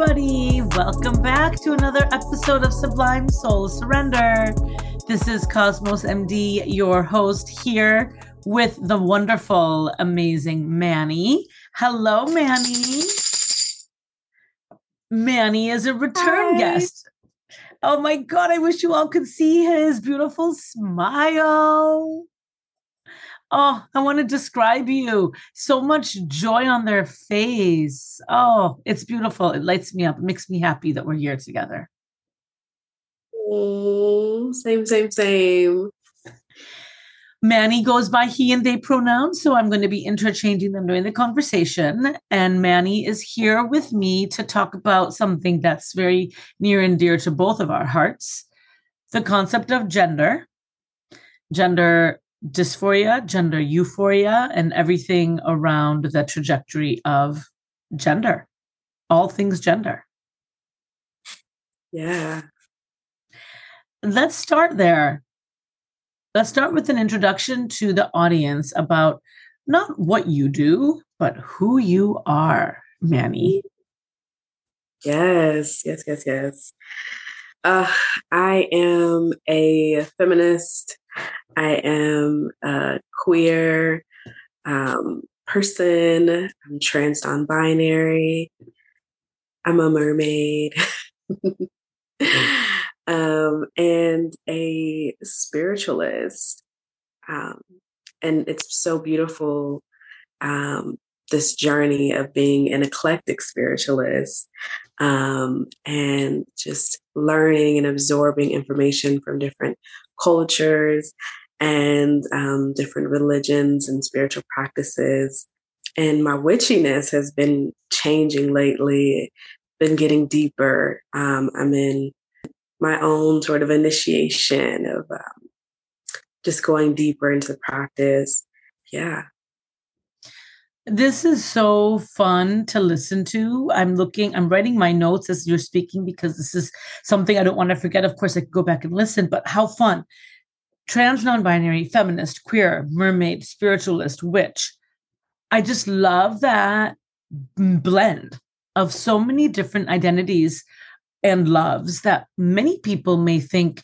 everybody. Welcome back to another episode of Sublime Soul Surrender. This is Cosmos MD, your host here with the wonderful, amazing Manny. Hello, Manny. Manny is a return Hi. guest. Oh my God, I wish you all could see his beautiful smile. Oh, I want to describe you. So much joy on their face. Oh, it's beautiful. It lights me up. It makes me happy that we're here together. Mm, same, same, same. Manny goes by he and they pronouns, so I'm going to be interchanging them during the conversation. And Manny is here with me to talk about something that's very near and dear to both of our hearts the concept of gender, gender dysphoria, gender euphoria, and everything around the trajectory of gender, all things gender. Yeah. Let's start there. Let's start with an introduction to the audience about not what you do, but who you are, Manny. Yes, yes, yes, yes. Uh, I am a feminist I am a queer um, person. I'm trans non binary. I'm a mermaid. um, and a spiritualist. Um, and it's so beautiful um, this journey of being an eclectic spiritualist um, and just learning and absorbing information from different cultures and um, different religions and spiritual practices. And my witchiness has been changing lately, been getting deeper. Um, I'm in my own sort of initiation of um, just going deeper into the practice. Yeah. This is so fun to listen to. I'm looking, I'm writing my notes as you're speaking because this is something I don't want to forget. Of course, I could go back and listen, but how fun trans non binary, feminist, queer, mermaid, spiritualist, witch. I just love that blend of so many different identities and loves that many people may think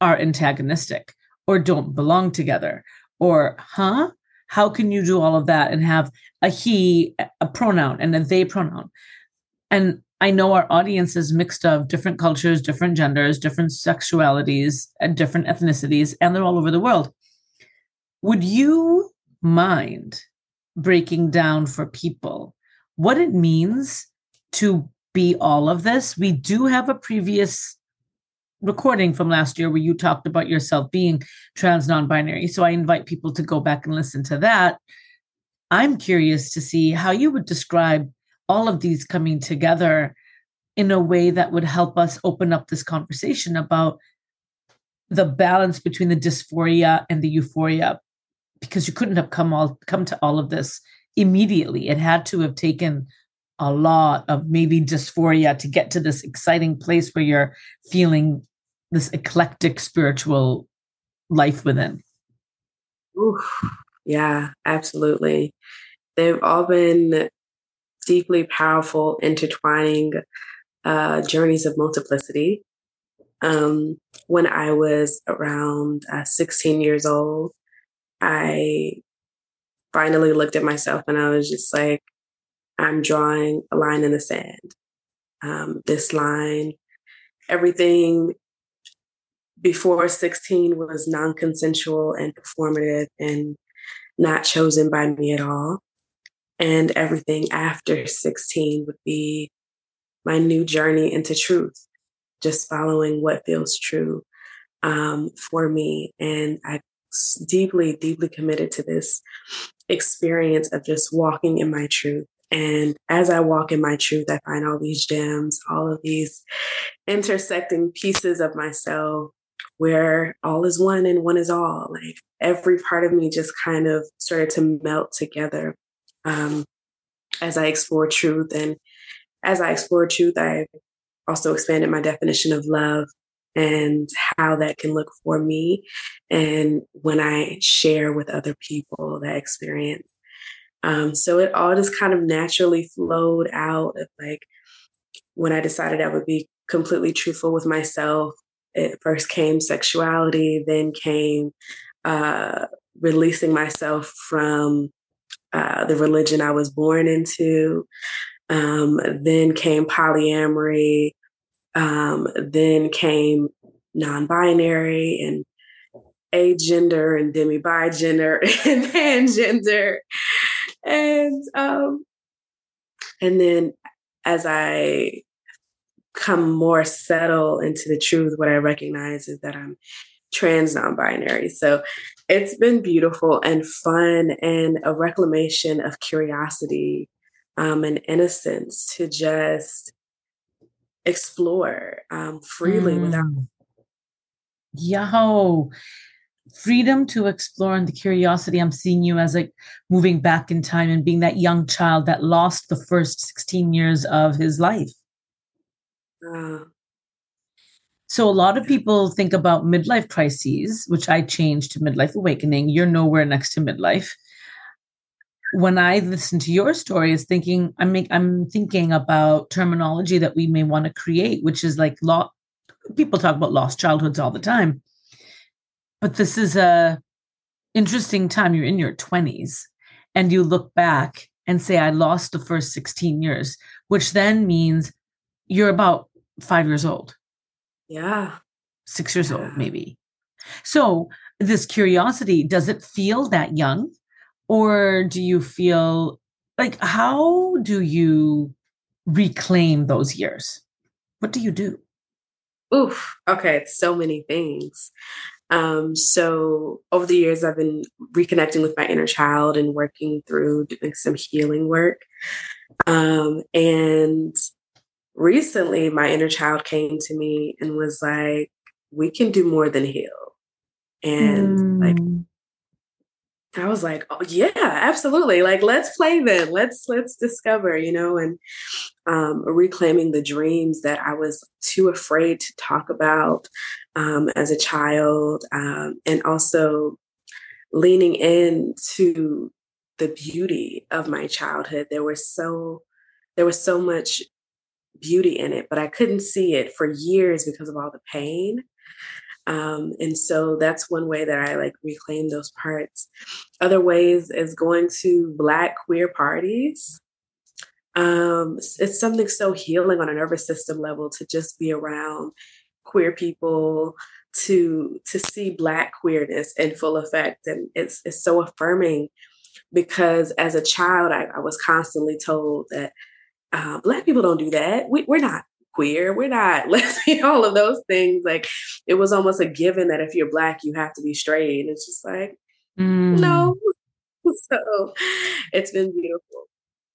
are antagonistic or don't belong together or, huh? How can you do all of that and have a he, a pronoun, and a they pronoun? And I know our audience is mixed of different cultures, different genders, different sexualities, and different ethnicities, and they're all over the world. Would you mind breaking down for people what it means to be all of this? We do have a previous recording from last year where you talked about yourself being trans non binary. So I invite people to go back and listen to that. I'm curious to see how you would describe all of these coming together in a way that would help us open up this conversation about the balance between the dysphoria and the euphoria because you couldn't have come all come to all of this immediately it had to have taken a lot of maybe dysphoria to get to this exciting place where you're feeling this eclectic spiritual life within yeah absolutely they've all been deeply powerful, intertwining uh, journeys of multiplicity. Um, when I was around uh, 16 years old, I finally looked at myself and I was just like, I'm drawing a line in the sand. Um, this line, everything before 16 was non consensual and performative and not chosen by me at all and everything after 16 would be my new journey into truth, just following what feels true um, for me. And I deeply, deeply committed to this experience of just walking in my truth. And as I walk in my truth, I find all these gems, all of these intersecting pieces of myself where all is one and one is all. Like every part of me just kind of started to melt together um, as I explore truth. And as I explore truth, I also expanded my definition of love and how that can look for me and when I share with other people that experience. Um, so it all just kind of naturally flowed out of like when I decided I would be completely truthful with myself, it first came sexuality, then came uh, releasing myself from uh, the religion I was born into. Um, then came polyamory. Um, then came non binary and agender and demi gender and pangender. And um, and then as I come more settle into the truth, what I recognize is that I'm trans non binary. So it's been beautiful and fun and a reclamation of curiosity um, and innocence to just explore um, freely mm. without. Yo, freedom to explore and the curiosity. I'm seeing you as like moving back in time and being that young child that lost the first 16 years of his life. So a lot of people think about midlife crises, which I changed to midlife awakening. You're nowhere next to midlife. When I listen to your story, is thinking I'm make, I'm thinking about terminology that we may want to create, which is like law. People talk about lost childhoods all the time, but this is a interesting time. You're in your 20s, and you look back and say, "I lost the first 16 years," which then means you're about five years old yeah. Six years yeah. old, maybe. So, this curiosity, does it feel that young? Or do you feel like, how do you reclaim those years? What do you do? Oof. Okay. So many things. Um, so over the years, I've been reconnecting with my inner child and working through doing some healing work. Um, and recently my inner child came to me and was like, we can do more than heal. And mm. like, I was like, oh yeah, absolutely. Like, let's play then. Let's let's discover, you know, and um, reclaiming the dreams that I was too afraid to talk about um, as a child, um, and also leaning into the beauty of my childhood. There was so there was so much beauty in it, but I couldn't see it for years because of all the pain. Um, and so that's one way that I like reclaim those parts. Other ways is going to Black queer parties. Um, it's something so healing on a nervous system level to just be around queer people, to to see Black queerness in full effect, and it's it's so affirming because as a child, I, I was constantly told that uh, black people don't do that. We, we're not queer. We're not lesbian, all of those things. Like it was almost a given that if you're black, you have to be straight. And it's just like, mm. no. so it's been beautiful.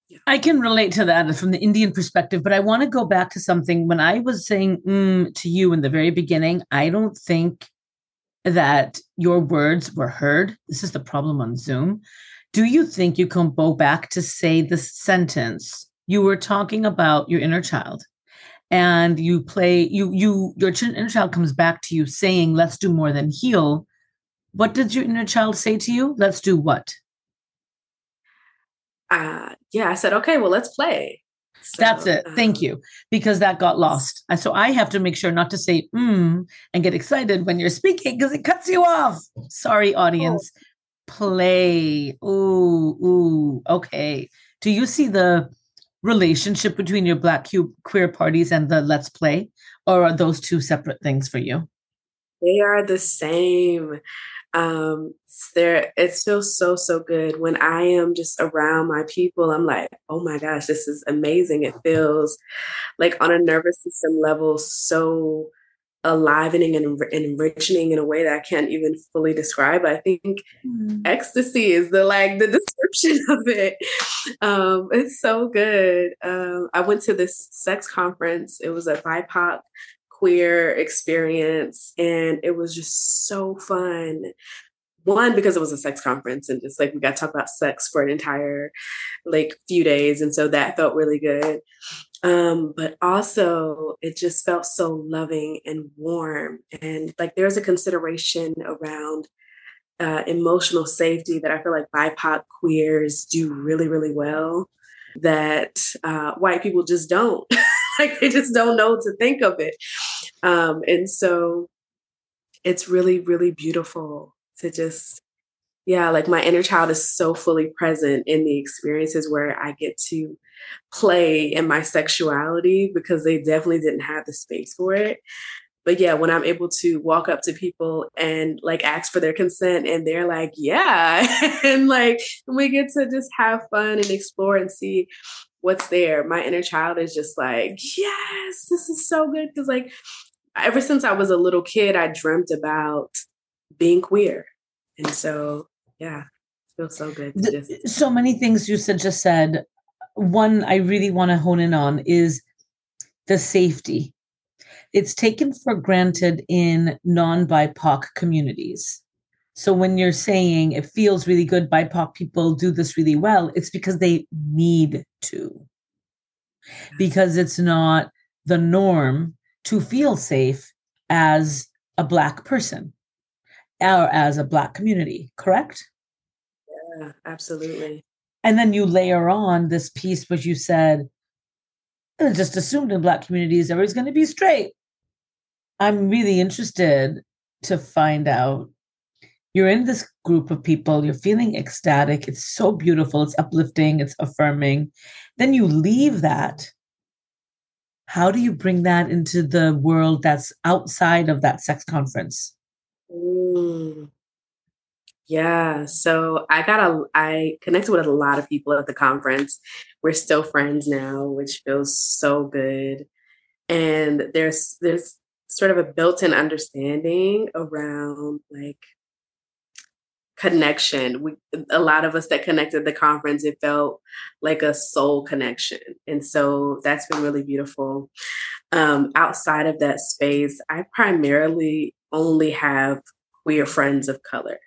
Yeah. I can relate to that from the Indian perspective, but I want to go back to something when I was saying mm, to you in the very beginning. I don't think that your words were heard. This is the problem on Zoom. Do you think you can go back to say the sentence you were talking about your inner child. And you play you you your inner child comes back to you saying let's do more than heal. What did your inner child say to you? Let's do what? Uh yeah i said okay well let's play. So, that's it. Thank um, you. Because that got lost. So i have to make sure not to say mm and get excited when you're speaking because it cuts you off. Sorry audience. Oh. play. Ooh ooh. Okay. Do you see the relationship between your black queer parties and the let's play or are those two separate things for you? They are the same. Um there it feels so so good. When i am just around my people i'm like oh my gosh this is amazing. It feels like on a nervous system level so alivening and enriching in a way that I can't even fully describe. I think mm. ecstasy is the like the description of it. Um, it's so good. Um, I went to this sex conference. It was a BIPOC queer experience, and it was just so fun. One because it was a sex conference, and just like we got to talk about sex for an entire like few days, and so that felt really good. Um, but also it just felt so loving and warm. And like there's a consideration around uh, emotional safety that I feel like BIPOC queers do really, really well that uh, white people just don't. like they just don't know to think of it. Um, and so it's really, really beautiful to just, yeah, like my inner child is so fully present in the experiences where I get to play in my sexuality because they definitely didn't have the space for it but yeah, when I'm able to walk up to people and like ask for their consent and they're like, yeah, and like we get to just have fun and explore and see what's there. My inner child is just like, yes, this is so good. Cause like ever since I was a little kid, I dreamt about being queer. And so, yeah, feels so good. Just- so many things you said just said. One I really want to hone in on is the safety it's taken for granted in non BIPOC communities. So when you're saying it feels really good, BIPOC people do this really well, it's because they need to. Because it's not the norm to feel safe as a Black person or as a Black community, correct? Yeah, absolutely. And then you layer on this piece, which you said, uh, just assumed in Black communities everybody's going to be straight. I'm really interested to find out. You're in this group of people, you're feeling ecstatic. It's so beautiful, it's uplifting, it's affirming. Then you leave that. How do you bring that into the world that's outside of that sex conference? Mm. Yeah, so I got a I connected with a lot of people at the conference. We're still friends now, which feels so good. And there's there's sort of a built-in understanding around like connection. We a lot of us that connected the conference, it felt like a soul connection. And so that's been really beautiful. Um, outside of that space, I primarily only have queer friends of color.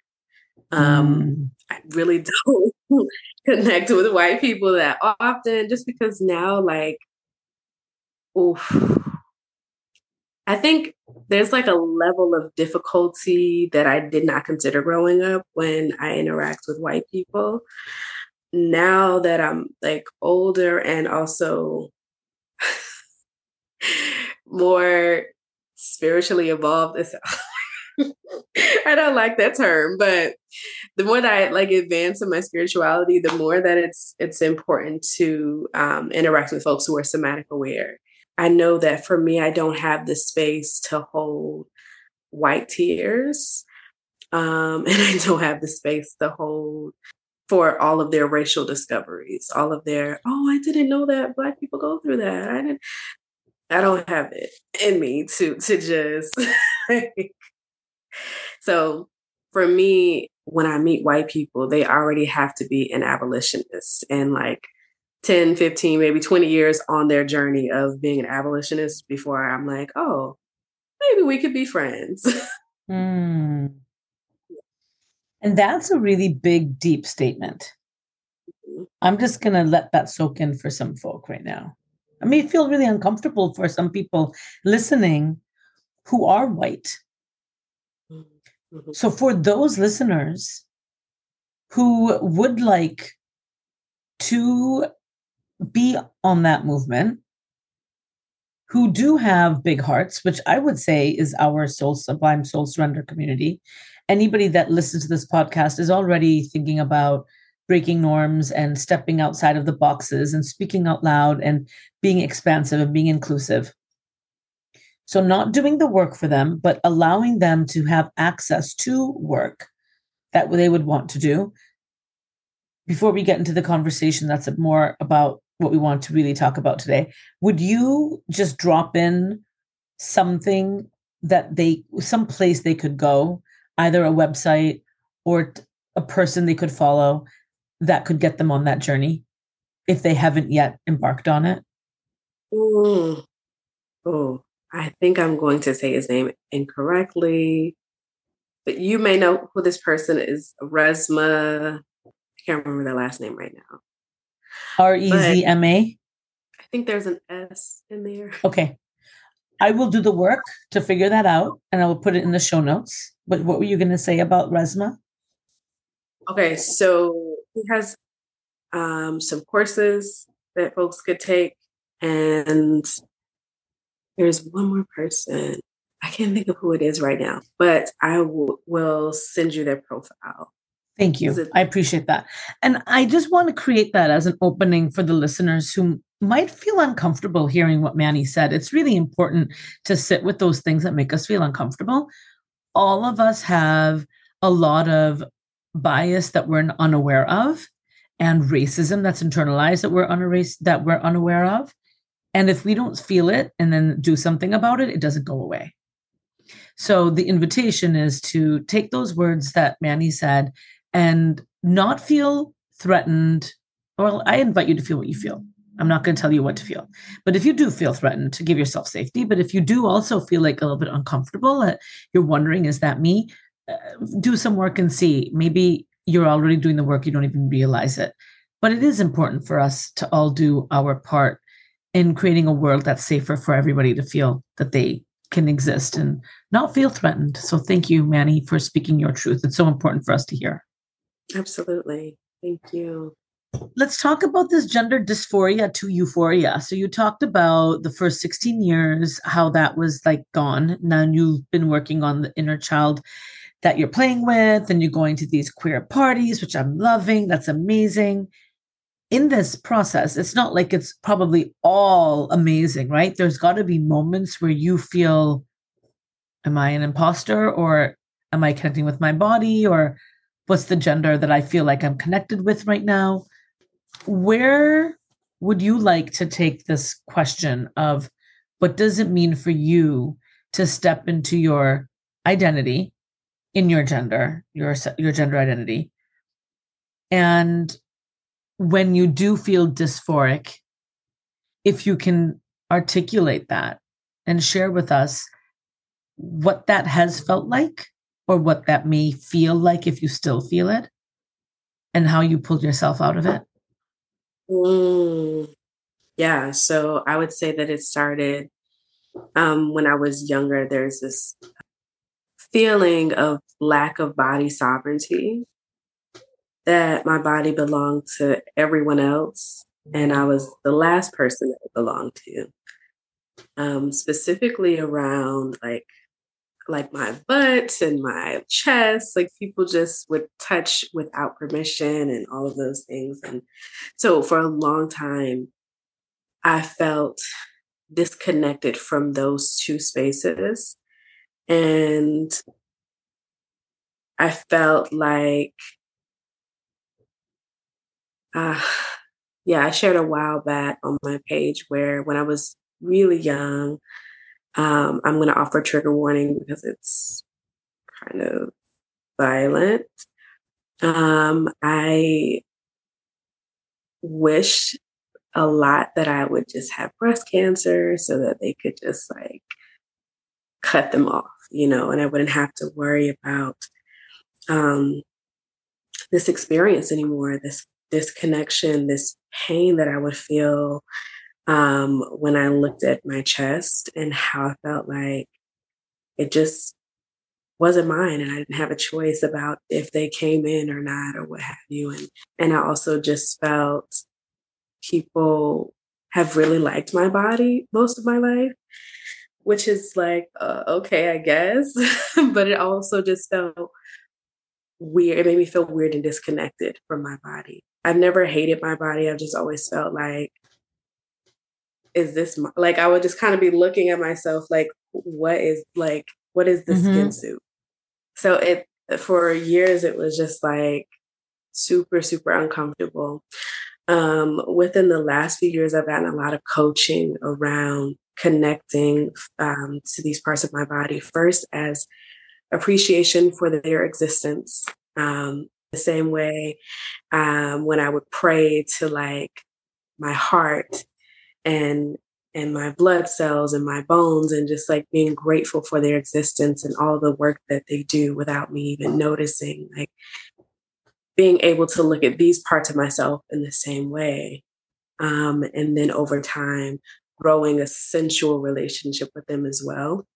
Um, mm. I really don't connect with white people that often just because now like oof, I think there's like a level of difficulty that I did not consider growing up when I interact with white people. Now that I'm like older and also more spiritually evolved, I don't like that term, but the more that I like advance in my spirituality, the more that it's it's important to um, interact with folks who are somatic aware I know that for me, I don't have the space to hold white tears. Um, and I don't have the space to hold for all of their racial discoveries, all of their, oh, I didn't know that black people go through that. I didn't I don't have it in me to to just so for me, when I meet white people, they already have to be an abolitionist and like 10, 15, maybe 20 years on their journey of being an abolitionist before I'm like, oh, maybe we could be friends. mm. And that's a really big, deep statement. Mm-hmm. I'm just going to let that soak in for some folk right now. I may feel really uncomfortable for some people listening who are white. Mm-hmm. So, for those listeners who would like to be on that movement who do have big hearts, which I would say is our soul sublime soul surrender community. Anybody that listens to this podcast is already thinking about breaking norms and stepping outside of the boxes and speaking out loud and being expansive and being inclusive. So, not doing the work for them, but allowing them to have access to work that they would want to do. Before we get into the conversation that's more about what we want to really talk about today. Would you just drop in something that they, some place they could go, either a website or a person they could follow that could get them on that journey if they haven't yet embarked on it? Mm. Oh, I think I'm going to say his name incorrectly, but you may know who this person is. Resmaa. I can't remember their last name right now. R E Z M A? I think there's an S in there. Okay. I will do the work to figure that out and I will put it in the show notes. But what were you going to say about Resmaa? Okay, so he has um, some courses that folks could take, and There's one more person. I can't think of who it is right now, but I w- will send you their profile. Thank you. I appreciate that. And I just want to create that as an opening for the listeners who might feel uncomfortable hearing what Manny said. It's really important to sit with those things that make us feel uncomfortable. All of us have a lot of bias that we're unaware of and racism that's internalized that we're unaware that we're unaware of. And if we don't feel it and then do something about it, it doesn't go away. So the invitation is to take those words that Manny said and not feel threatened. Well, I invite you to feel what you feel. I'm not going to tell you what to feel. But if you do feel threatened, to give yourself safety. But if you do also feel like a little bit uncomfortable, you're wondering, is that me? Do some work and see. Maybe you're already doing the work, you don't even realize it. But it is important for us to all do our part in creating a world that's safer for everybody to feel that they can exist and not feel threatened. So thank you, Manny, for speaking your truth. It's so important for us to hear. Absolutely. Thank you. Let's talk about this gender dysphoria to euphoria. So you talked about the first 16 years, how that was like gone. Now you've been working on the inner child that you're playing with, and you're going to these queer parties, which I'm loving. That's amazing. In this process, it's not like it's probably all amazing, right? There's got to be moments where you feel, am I an imposter or am I connecting with my body or what's the gender that I feel like I'm connected with right now? Where would you like to take this question of what does it mean for you to step into your identity in your gender, your your gender identity? And when you do feel dysphoric, if you can articulate that and share with us what that has felt like or what that may feel like if you still feel it and how you pulled yourself out of it? Mm, yeah, so I would say that it started um, when I was younger. There's this feeling of lack of body sovereignty, that my body belonged to everyone else, and I was the last person that it belonged to. Um, specifically around like like my butt and my chest like people just would touch without permission and all of those things and so for a long time i felt disconnected from those two spaces and i felt like uh, yeah i shared a while back on my page where when i was really young um, I'm going to offer trigger warning because it's kind of violent. Um, I wish a lot that I would just have breast cancer so that they could just like cut them off, you know, and I wouldn't have to worry about um, this experience anymore, this disconnection, this pain that I would feel um, when I looked at my chest and how I felt like it just wasn't mine and I didn't have a choice about if they came in or not or what have you. And and I also just felt people have really liked my body most of my life, which is like, uh, okay, I guess. but it also just felt weird. It made me feel weird and disconnected from my body. I've never hated my body. I've just always felt like is this my, like I would just kind of be looking at myself like what is like what is the mm-hmm. skin suit? So it for years it was just like super super uncomfortable. Um, within the last few years, I've gotten a lot of coaching around connecting um, to these parts of my body. First, as appreciation for their existence. Um, the same way um, when I would pray to like my heart and and my blood cells and my bones and just like being grateful for their existence and all the work that they do without me even noticing like being able to look at these parts of myself in the same way um, and then over time growing a sensual relationship with them as well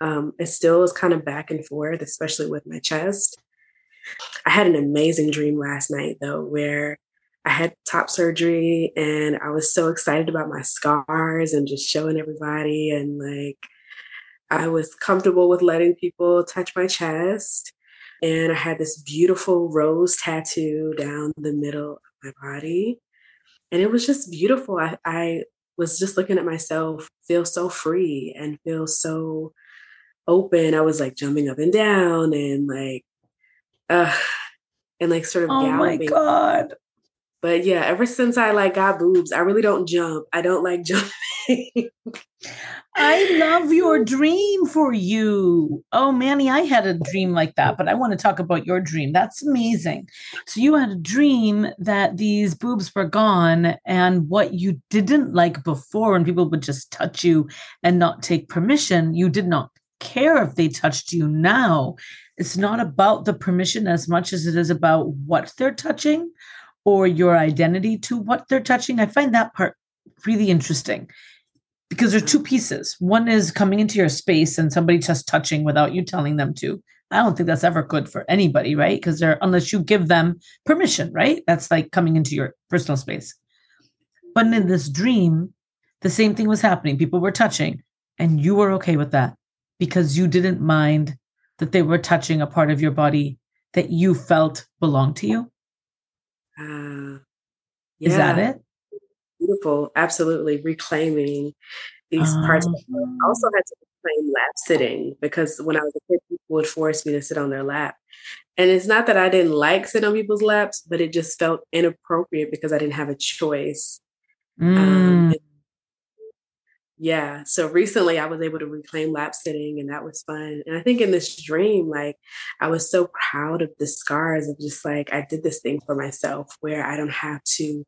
um, it still is kind of back and forth especially with my chest i had an amazing dream last night though where I had top surgery and I was so excited about my scars and just showing everybody. And like, I was comfortable with letting people touch my chest. And I had this beautiful rose tattoo down the middle of my body. And it was just beautiful. I, I was just looking at myself, feel so free and feel so open. I was like jumping up and down and like, uh, and like sort of oh galloping. my god but yeah, ever since I like got boobs, I really don't jump. I don't like jumping. I love your dream for you. Oh, Manny, I had a dream like that, but I want to talk about your dream. That's amazing. So, you had a dream that these boobs were gone, and what you didn't like before, when people would just touch you and not take permission, you did not care if they touched you now. It's not about the permission as much as it is about what they're touching or your identity to what they're touching. I find that part really interesting because there are two pieces. One is coming into your space and somebody just touching without you telling them to. I don't think that's ever good for anybody, right? Because they're unless you give them permission, right? That's like coming into your personal space. But in this dream, the same thing was happening. People were touching, and you were okay with that because you didn't mind that they were touching a part of your body that you felt belonged to you. Uh, yeah. Is that it? Beautiful. Absolutely. Reclaiming these um, parts. I also had to reclaim lap sitting because when I was a kid, people would force me to sit on their lap. And it's not that I didn't like sitting on people's laps, but it just felt inappropriate because I didn't have a choice. Um, mm. Um, yeah. So recently I was able to reclaim lap sitting and that was fun. And I think in this dream, like I was so proud of the scars of just like I did this thing for myself where I don't have to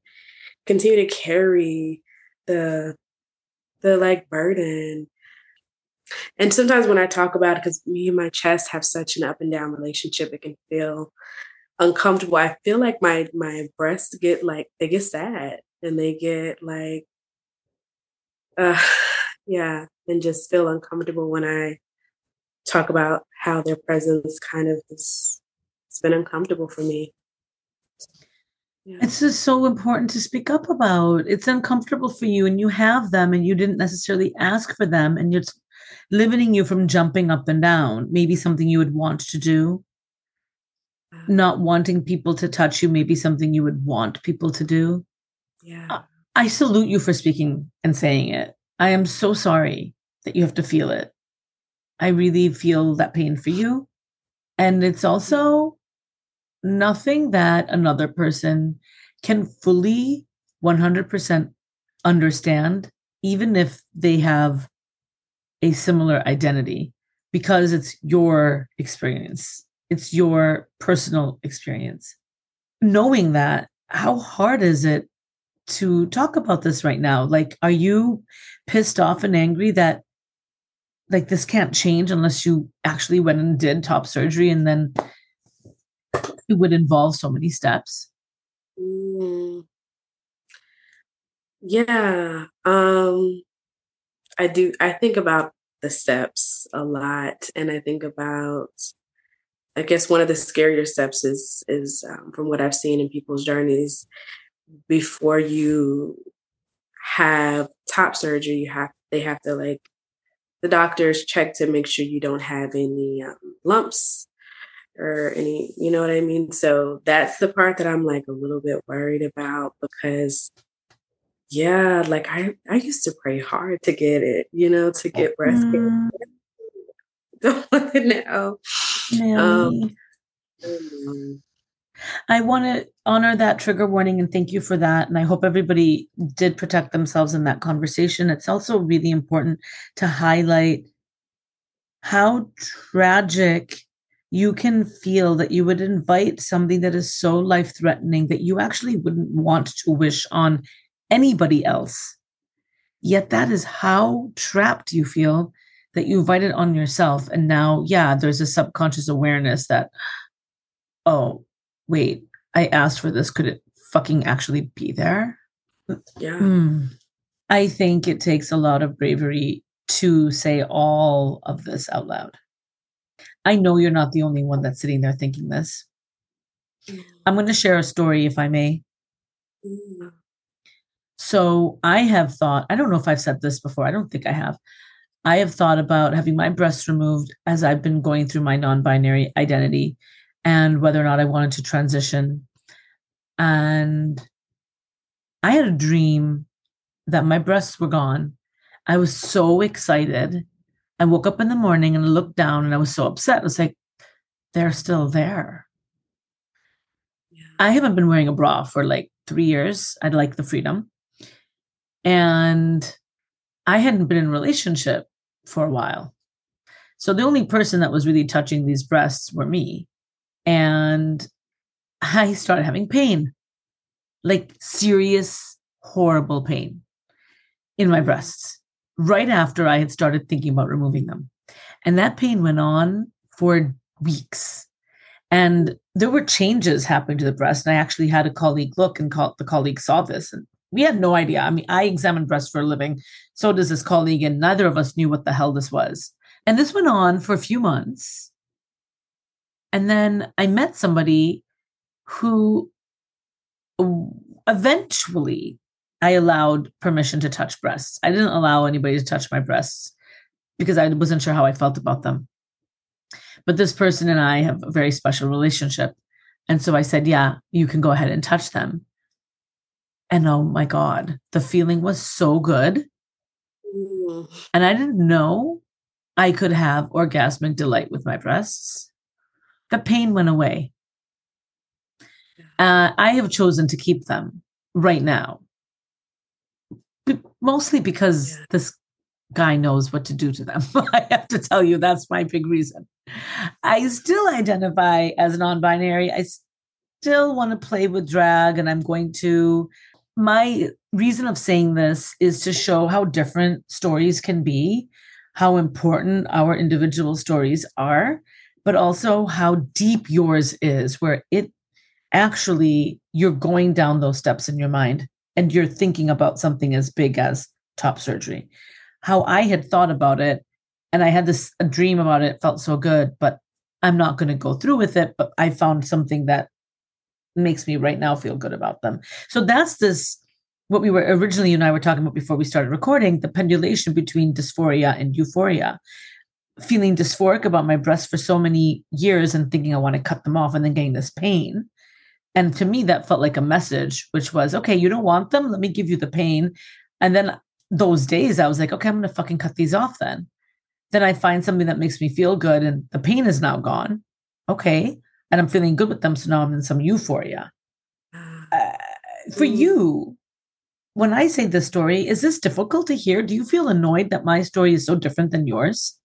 continue to carry the the like burden. And sometimes when I talk about it, because me and my chest have such an up and down relationship, it can feel uncomfortable. I feel like my my breasts get like they get sad and they get like uh, yeah, and just feel uncomfortable when I talk about how their presence kind of has, it's been uncomfortable for me. Yeah. It's just so important to speak up about. It's uncomfortable for you, and you have them, and you didn't necessarily ask for them, and it's limiting you from jumping up and down. Maybe something you would want to do. Not wanting people to touch you, maybe something you would want people to do. Yeah. I salute you for speaking and saying it. I am so sorry that you have to feel it. I really feel that pain for you. And it's also nothing that another person can fully 100% understand, even if they have a similar identity, because it's your experience, it's your personal experience. Knowing that, how hard is it to talk about this right now. Like, are you pissed off and angry that like this can't change unless you actually went and did top surgery and then it would involve so many steps? Mm. Yeah. Um I do I think about the steps a lot and I think about I guess one of the scarier steps is is um, from what I've seen in people's journeys before you have top surgery, you have they have to like the doctors check to make sure you don't have any um, lumps or any, you know what I mean? So that's the part that I'm like a little bit worried about because yeah, like I I used to pray hard to get it, you know, to get breast mm. cancer. Don't want it now. Um, I want to honor that trigger warning and thank you for that. And I hope everybody did protect themselves in that conversation. It's also really important to highlight how tragic you can feel that you would invite something that is so life threatening that you actually wouldn't want to wish on anybody else. Yet that is how trapped you feel that you invite it on yourself. And now, yeah, there's a subconscious awareness that, oh, wait, I asked for this. Could it fucking actually be there? Yeah. Mm. I think it takes a lot of bravery to say all of this out loud. I know you're not the only one that's sitting there thinking this. Mm. I'm going to share a story, if I may. Mm. So I have thought, I don't know if I've said this before, I don't think I have. I have thought about having my breasts removed as I've been going through my non binary identity and whether or not I wanted to transition. And I had a dream that my breasts were gone. I was so excited. I woke up in the morning and I looked down and I was so upset. I was like, they're still there. Yeah. I haven't been wearing a bra for like three years. I'd like the freedom. And I hadn't been in a relationship for a while. So the only person that was really touching these breasts were me. And I started having pain, like serious, horrible pain in my breasts right after I had started thinking about removing them. And that pain went on for weeks. And there were changes happening to the breast. And I actually had a colleague look and call, the colleague saw this and we had no idea. I mean, I examine breasts for a living. So does this colleague, and neither of us knew what the hell this was. And this went on for a few months. And then I met somebody who eventually I allowed permission to touch breasts. I didn't allow anybody to touch my breasts because I wasn't sure how I felt about them. But this person and I have a very special relationship. And so I said, Yeah, you can go ahead and touch them. And oh my God, the feeling was so good. Mm. And I didn't know I could have orgasmic delight with my breasts. The pain went away. Uh, I have chosen to keep them right now, mostly because yeah. this guy knows what to do to them. I have to tell you, that's my big reason. I still identify as non binary. I still want to play with drag, and I'm going to my reason of saying this is to show how different stories can be, how important our individual stories are, but also how deep yours is, where it actually you're going down those steps in your mind and you're thinking about something as big as top surgery. How I had thought about it and I had this a dream about it, felt so good, but I'm not going to go through with it. But I found something that makes me right now feel good about them. So that's this what we were originally you and I were talking about before we started recording, the pendulation between dysphoria and euphoria. Feeling dysphoric about my breasts for so many years and thinking I want to cut them off and then getting this pain. And to me, that felt like a message, which was, okay, you don't want them? Let me give you the pain. And then those days I was like, okay, I'm gonna fucking cut these off then. Then I find something that makes me feel good and the pain is now gone. Okay and I'm feeling good with them. So now I'm in some euphoria. Ah. Uh, for you, when I say this story, is this difficult to hear? Do you feel annoyed that my story is so different than yours?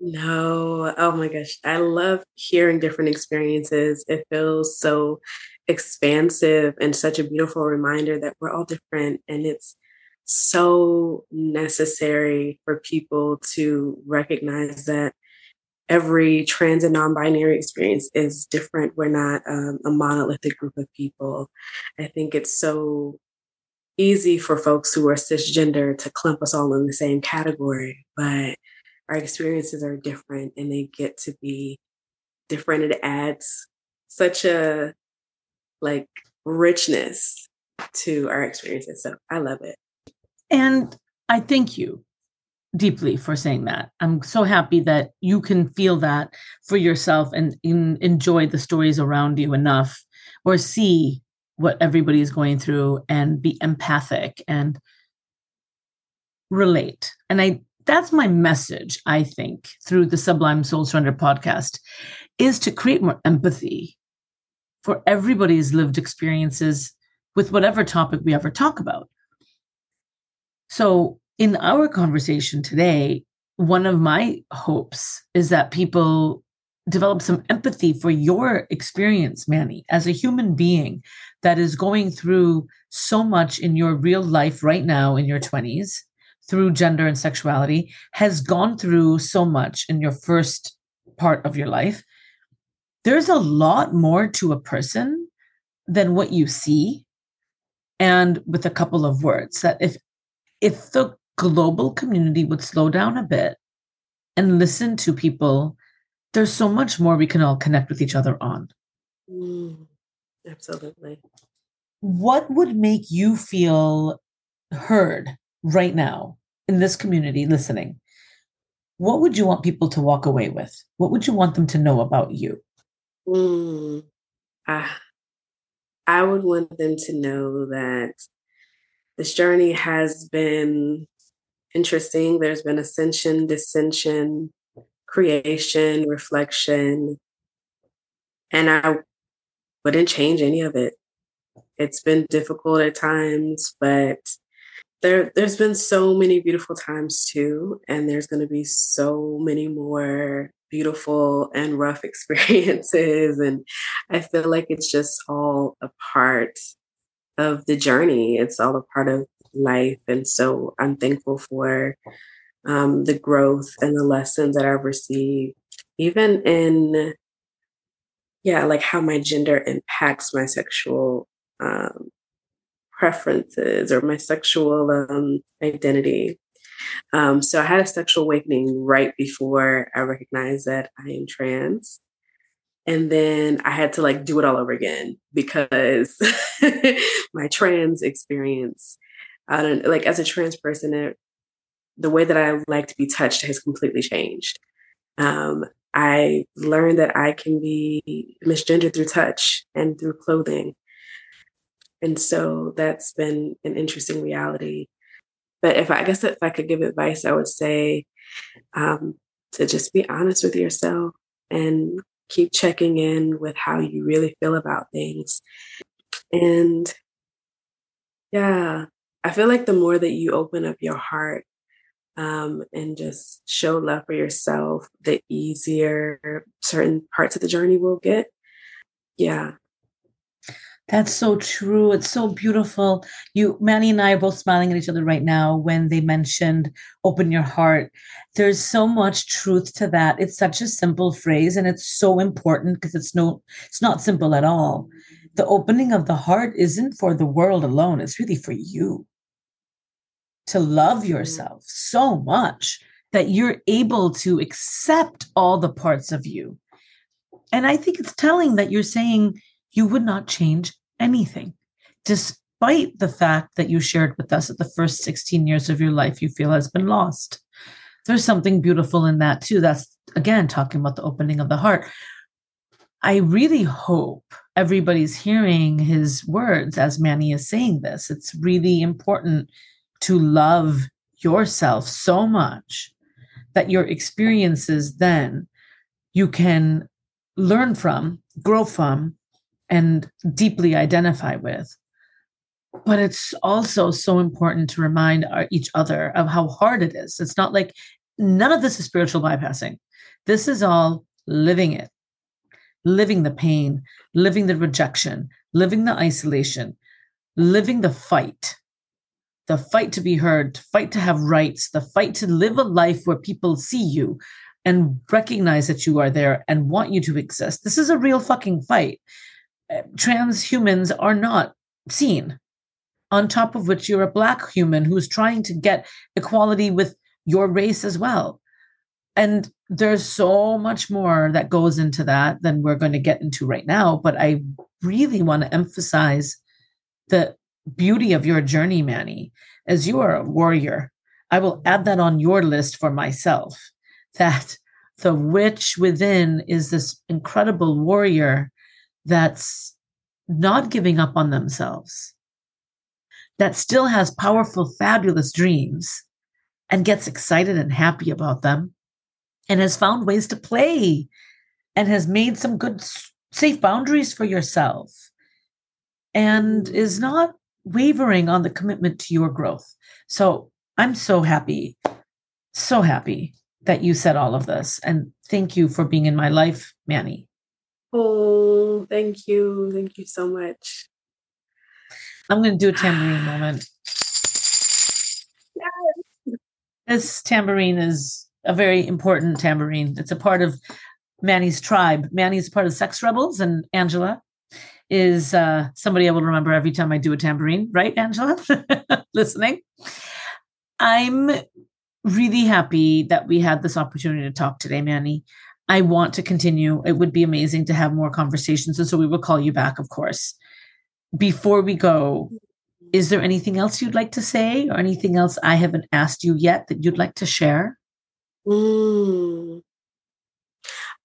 No. Oh my gosh. I love hearing different experiences. It feels so expansive and such a beautiful reminder that we're all different. And it's so necessary for people to recognize that every trans and non-binary experience is different. We're not um, a monolithic group of people. I think it's so easy for folks who are cisgender to clump us all in the same category, but our experiences are different and they get to be different. It adds such a like richness to our experiences. So I love it. And I thank you deeply for saying that. I'm so happy that you can feel that for yourself and in, enjoy the stories around you enough or see what everybody is going through and be empathic and relate. And I that's my message, I think, through the Sublime Soul Surrender podcast is to create more empathy for everybody's lived experiences with whatever topic we ever talk about. So in our conversation today, one of my hopes is that people develop some empathy for your experience, Manny, as a human being that is going through so much in your real life right now in your 20s through gender and sexuality, has gone through so much in your first part of your life. There's a lot more to a person than what you see. And with a couple of words, that if if the global community would slow down a bit and listen to people, there's so much more we can all connect with each other on. Mm, absolutely. what would make you feel heard right now in this community listening? What would you want people to walk away with? What would you want them to know about you? Mm, I would want them to know that this journey has been interesting. There's been ascension, dissension, creation, reflection, and I wouldn't change any of it. It's been difficult at times, but there there's been so many beautiful times too, and there's going to be so many more beautiful and rough experiences and I feel like it's just all a part of the journey. It's all a part of life and so I'm thankful for um, the growth and the lessons that I've received even in yeah, like how my gender impacts my sexual um, preferences or my sexual um, identity. Um, so I had a sexual awakening right before I recognized that I am trans. And then I had to like do it all over again because my trans experience, I don't like as a trans person, it, the way that I like to be touched has completely changed. Um, I learned that I can be misgendered through touch and through clothing. And so that's been an interesting reality. But if I, I guess if I could give advice, I would say um, to just be honest with yourself and keep checking in with how you really feel about things. And yeah, I feel like the more that you open up your heart um, and just show love for yourself, the easier certain parts of the journey will get. Yeah. That's so true. It's so beautiful. You, Manny and I are both smiling at each other right now when they mentioned open your heart. There's so much truth to that. It's such a simple phrase and it's so important because it's no, it's not simple at all. The opening of the heart isn't for the world alone. It's really for you to love mm-hmm. yourself so much that you're able to accept all the parts of you. And I think it's telling that you're saying you would not change anything, despite the fact that you shared with us that the first 16 years of your life you feel has been lost. There's something beautiful in that too. That's again talking about the opening of the heart. I really hope everybody's hearing his words as Manny is saying this. It's really important to love yourself so much that your experiences then you can learn from, grow from, and deeply identify with. But it's also so important to remind our, each other of how hard it is. It's not like none of this is spiritual bypassing. This is all living it, living the pain, living the rejection, living the isolation, living the fight the fight to be heard, the fight to have rights, the fight to live a life where people see you and recognize that you are there and want you to exist. This is a real fucking fight. Trans humans are not seen. On top of which, you're a black human who's trying to get equality with your race as well. And there's so much more that goes into that than we're going to get into right now. But I really want to emphasize the beauty of your journey, Manny, as you are a warrior. I will add that on your list for myself that the witch within is this incredible warrior that's not giving up on themselves, that still has powerful, fabulous dreams and gets excited and happy about them and has found ways to play and has made some good, safe boundaries for yourself and is not wavering on the commitment to your growth. So I'm so happy, so happy that you said all of this. And thank you for being in my life, Manny. Oh, thank you. Thank you so much. I'm going to do a tambourine moment. Yes. This tambourine is a very important tambourine. It's a part of Manny's tribe. Manny's part of Sex Rebels, and Angela is uh, somebody I will remember every time I do a tambourine, right, Angela? Listening. I'm really happy that we had this opportunity to talk today, Manny. I want to continue. It would be amazing to have more conversations. And so we will call you back, of course. before we go, is there anything else you'd like to say or anything else I haven't asked you yet that you'd like to share? Mm.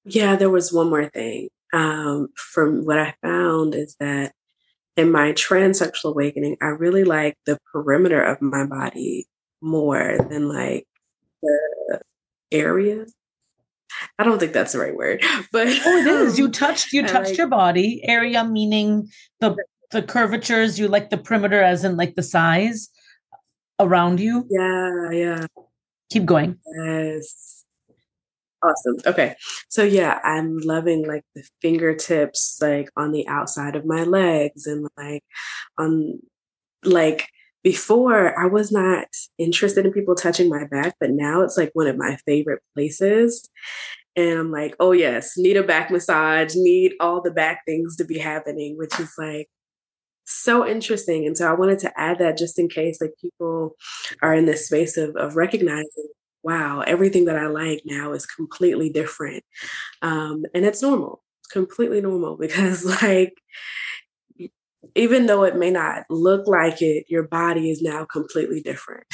Yeah, there was one more thing. Um, from what I found is that in my transsexual awakening, I really like the perimeter of my body more than like the area. I don't think that's the right word, but oh, it is. You um, touched you touched like, your body area, meaning the the curvatures. You like the perimeter, as in like the size around you. Yeah, yeah. Keep going. Yes. Awesome. Okay. So yeah, I'm loving like the fingertips like on the outside of my legs and like on like before I was not interested in people touching my back, but now it's like one of my favorite places. And I'm like, oh yes, need a back massage, need all the back things to be happening, which is like so interesting. And so I wanted to add that just in case like people are in this space of, of recognizing, wow, everything that I like now is completely different. Um, and it's normal, completely normal because like even though it may not look like it, your body is now completely different.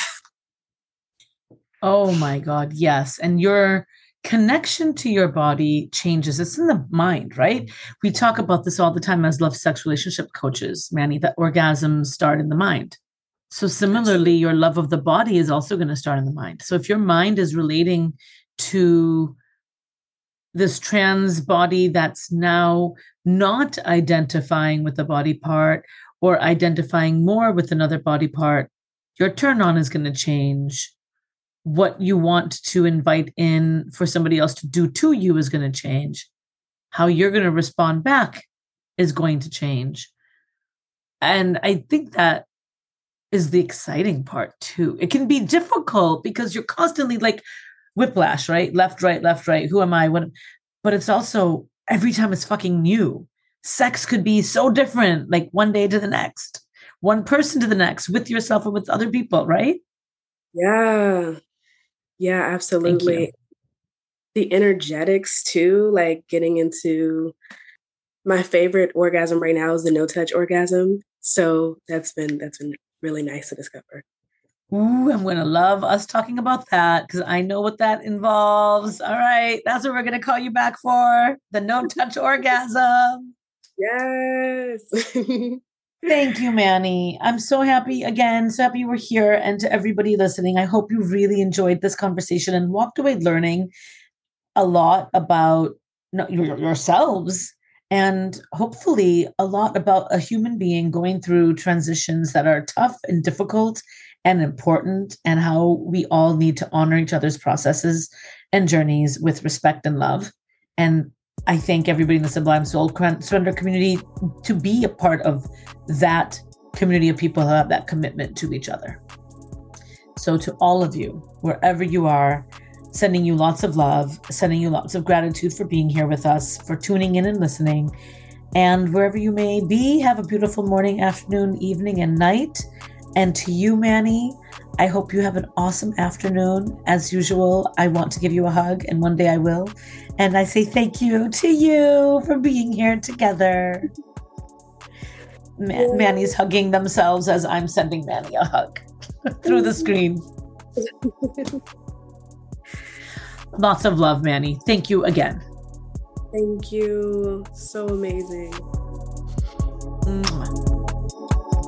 oh my God, yes. And your connection to your body changes. It's in the mind, right? We talk about this all the time as love sex relationship coaches, Manny, that orgasms start in the mind. So similarly, your love of the body is also going to start in the mind. So if your mind is relating to this trans body that's now not identifying with the body part or identifying more with another body part, your turn on is going to change. What you want to invite in for somebody else to do to you is going to change. How you're going to respond back is going to change. And I think that is the exciting part too. It can be difficult because you're constantly like whiplash, right? Left, right, left, right. Who am I? What? But it's also every time it's fucking new. Sex could be so different, like one day to the next, one person to the next, with yourself or with other people, right? Yeah. Yeah, absolutely. The energetics too, like getting into my favorite orgasm right now is the no touch orgasm. So that's been that's been really nice to discover. Ooh, I'm going to love us talking about that because I know what that involves. All right. That's what we're going to call you back for the no touch orgasm. Yes. Thank you, Manny. I'm so happy again, so happy you were here. And to everybody listening, I hope you really enjoyed this conversation and walked away learning a lot about yourselves and hopefully a lot about a human being going through transitions that are tough and difficult and important and how we all need to honor each other's processes and journeys with respect and love. And I thank everybody in the Sublime Soul Surrender community to be a part of that community of people who have that commitment to each other. So, to all of you, wherever you are, sending you lots of love, sending you lots of gratitude for being here with us, for tuning in and listening. And wherever you may be, have a beautiful morning, afternoon, evening, and night. And to you, Manny, I hope you have an awesome afternoon. As usual, I want to give you a hug, and one day I will. And I say thank you to you for being here together. Man- Manny's hugging themselves as I'm sending Manny a hug through the screen. Lots of love, Manny. Thank you again. Thank you. So amazing.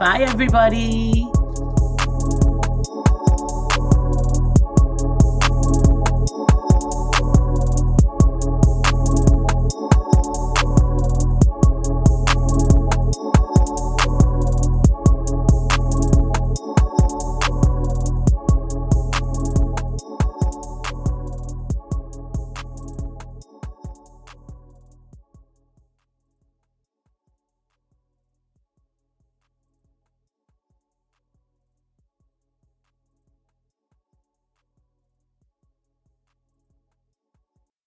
Bye, everybody.